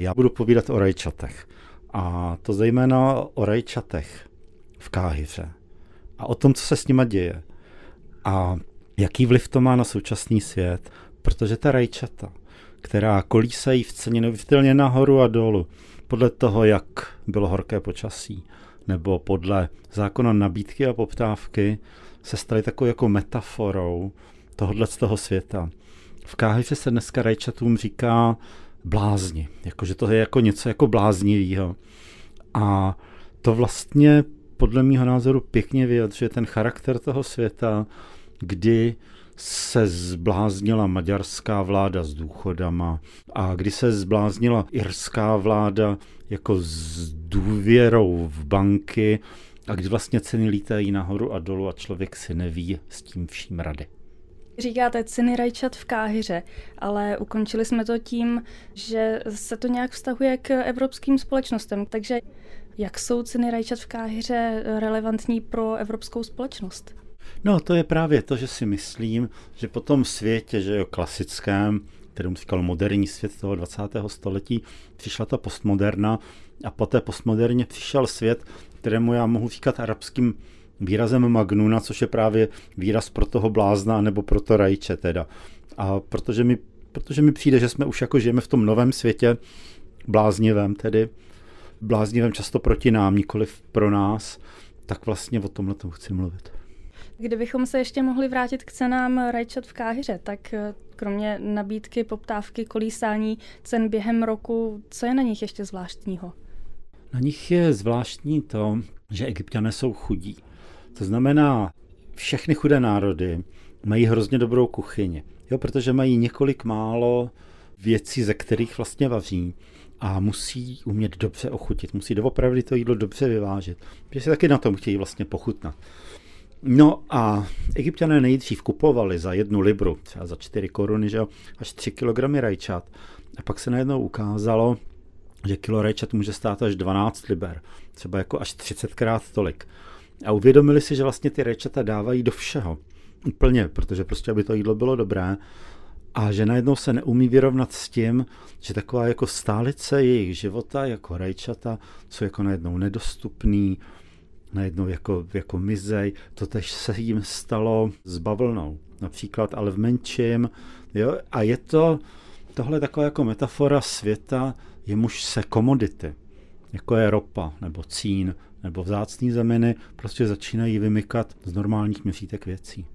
Já budu povídat o rajčatech. A to zejména o rajčatech v Káhyře. A o tom, co se s nima děje. A jaký vliv to má na současný svět. Protože ta rajčata, která kolísají v ceně neuvěřitelně nahoru a dolů, podle toho, jak bylo horké počasí, nebo podle zákona nabídky a poptávky, se staly takovou jako metaforou tohohle z toho světa. V Káhyře se dneska rajčatům říká blázni, jakože to je jako něco jako bláznivého. A to vlastně podle mého názoru pěkně vyjadřuje ten charakter toho světa, kdy se zbláznila maďarská vláda s důchodama a kdy se zbláznila irská vláda jako s důvěrou v banky a kdy vlastně ceny lítají nahoru a dolů a člověk si neví s tím vším rady. Říkáte ceny rajčat v Káhyře, ale ukončili jsme to tím, že se to nějak vztahuje k evropským společnostem. Takže jak jsou ceny rajčat v Káhyře relevantní pro evropskou společnost? No, to je právě to, že si myslím, že po tom světě, že jo, klasickém, kterým říkal moderní svět toho 20. století, přišla ta postmoderna a po té postmoderně přišel svět, kterému já mohu říkat arabským výrazem magnuna, což je právě výraz pro toho blázna nebo pro to rajče teda. A protože mi, protože mi přijde, že jsme už jako žijeme v tom novém světě, bláznivém tedy, bláznivém často proti nám, nikoli pro nás, tak vlastně o tomhle tomu chci mluvit. Kdybychom se ještě mohli vrátit k cenám rajčat v Káhyře, tak eh, kromě nabídky, poptávky, kolísání cen během roku, co je na nich ještě zvláštního? Na nich je zvláštní to, že egyptiané jsou chudí. To znamená, všechny chudé národy mají hrozně dobrou kuchyni, jo, protože mají několik málo věcí, ze kterých vlastně vaří a musí umět dobře ochutit, musí doopravdy to jídlo dobře vyvážet, protože si taky na tom chtějí vlastně pochutnat. No a egyptiané nejdřív kupovali za jednu libru, třeba za 4 koruny, že jo, až 3 kg rajčat. A pak se najednou ukázalo, že kilo rajčat může stát až 12 liber, třeba jako až 30 krát tolik. A uvědomili si, že vlastně ty rajčata dávají do všeho. Úplně, protože prostě, aby to jídlo bylo dobré. A že najednou se neumí vyrovnat s tím, že taková jako stálice jejich života, jako rajčata, jsou jako najednou nedostupný, najednou jako, jako mizej. To tež se jim stalo s bavlnou například, ale v menším. Jo? A je to, tohle taková jako metafora světa, jemuž se komodity, jako je ropa nebo cín nebo vzácný zeminy, prostě začínají vymykat z normálních měřítek věcí.